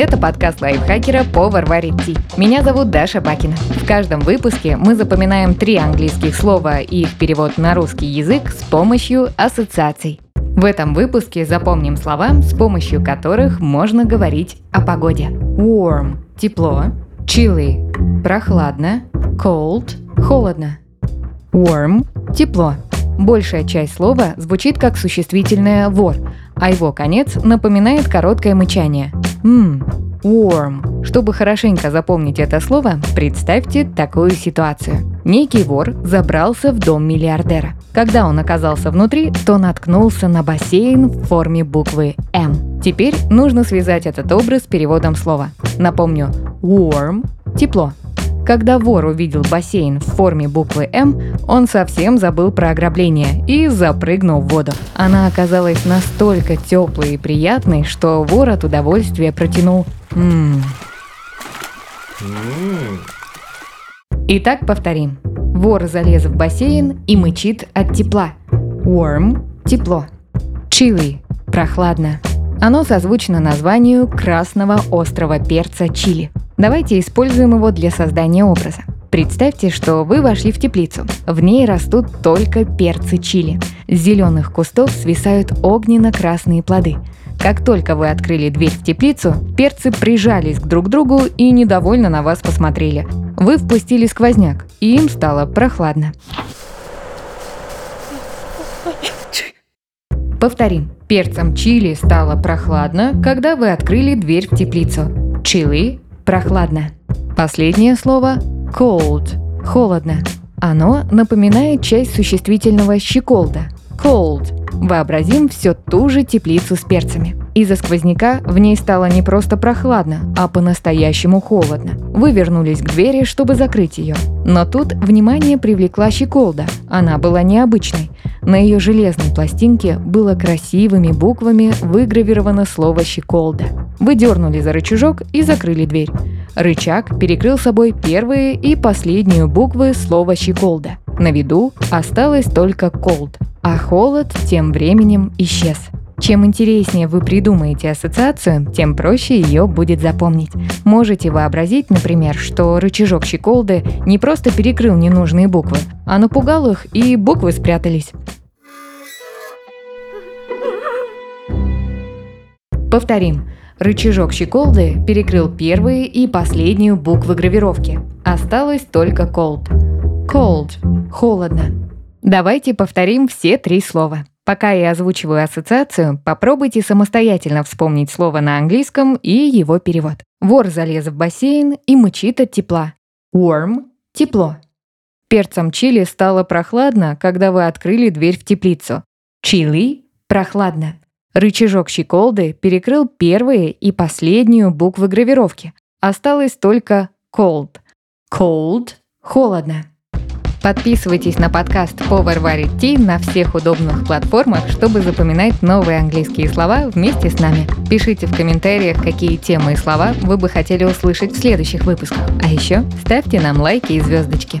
Это подкаст лайфхакера «Повар варит ти». Меня зовут Даша Бакина. В каждом выпуске мы запоминаем три английских слова и их перевод на русский язык с помощью ассоциаций. В этом выпуске запомним слова, с помощью которых можно говорить о погоде. Warm – тепло, chilly – прохладно, cold – холодно. Warm – тепло. Большая часть слова звучит как существительное «вор», а его конец напоминает короткое мычание. Ммм, warm. Чтобы хорошенько запомнить это слово, представьте такую ситуацию. Некий вор забрался в дом миллиардера. Когда он оказался внутри, то наткнулся на бассейн в форме буквы «М». Теперь нужно связать этот образ с переводом слова. Напомню, warm – тепло, когда вор увидел бассейн в форме буквы «М», он совсем забыл про ограбление и запрыгнул в воду. Она оказалась настолько теплой и приятной, что вор от удовольствия протянул. Итак, повторим. Вор залез в бассейн и мычит от тепла. Warm – тепло. Chili – прохладно. Оно созвучно названию красного острого перца чили – Давайте используем его для создания образа. Представьте, что вы вошли в теплицу. В ней растут только перцы чили. С зеленых кустов свисают огненно-красные плоды. Как только вы открыли дверь в теплицу, перцы прижались к друг другу и недовольно на вас посмотрели. Вы впустили сквозняк, и им стало прохладно. Повторим. Перцам чили стало прохладно, когда вы открыли дверь в теплицу. Chili прохладно. Последнее слово cold – холодно. Оно напоминает часть существительного щеколда – cold. Вообразим все ту же теплицу с перцами. Из-за сквозняка в ней стало не просто прохладно, а по-настоящему холодно. Вы вернулись к двери, чтобы закрыть ее. Но тут внимание привлекла щеколда. Она была необычной. На ее железной пластинке было красивыми буквами выгравировано слово «щеколда». Вы дернули за рычажок и закрыли дверь. Рычаг перекрыл собой первые и последнюю буквы слова «щеколда». На виду осталось только «cold», а холод тем временем исчез. Чем интереснее вы придумаете ассоциацию, тем проще ее будет запомнить. Можете вообразить, например, что рычажок щеколды не просто перекрыл ненужные буквы, а напугал их, и буквы спрятались. Повторим. Рычажок щеколды перекрыл первые и последнюю буквы гравировки. Осталось только cold. Cold – холодно. Давайте повторим все три слова. Пока я озвучиваю ассоциацию, попробуйте самостоятельно вспомнить слово на английском и его перевод. Вор залез в бассейн и мычит от тепла. Warm – тепло. Перцем чили стало прохладно, когда вы открыли дверь в теплицу. Chili – прохладно. Рычажок щеколды перекрыл первые и последнюю буквы гравировки. Осталось только cold. Cold – холодно. Подписывайтесь на подкаст «Повар варит ти» на всех удобных платформах, чтобы запоминать новые английские слова вместе с нами. Пишите в комментариях, какие темы и слова вы бы хотели услышать в следующих выпусках. А еще ставьте нам лайки и звездочки.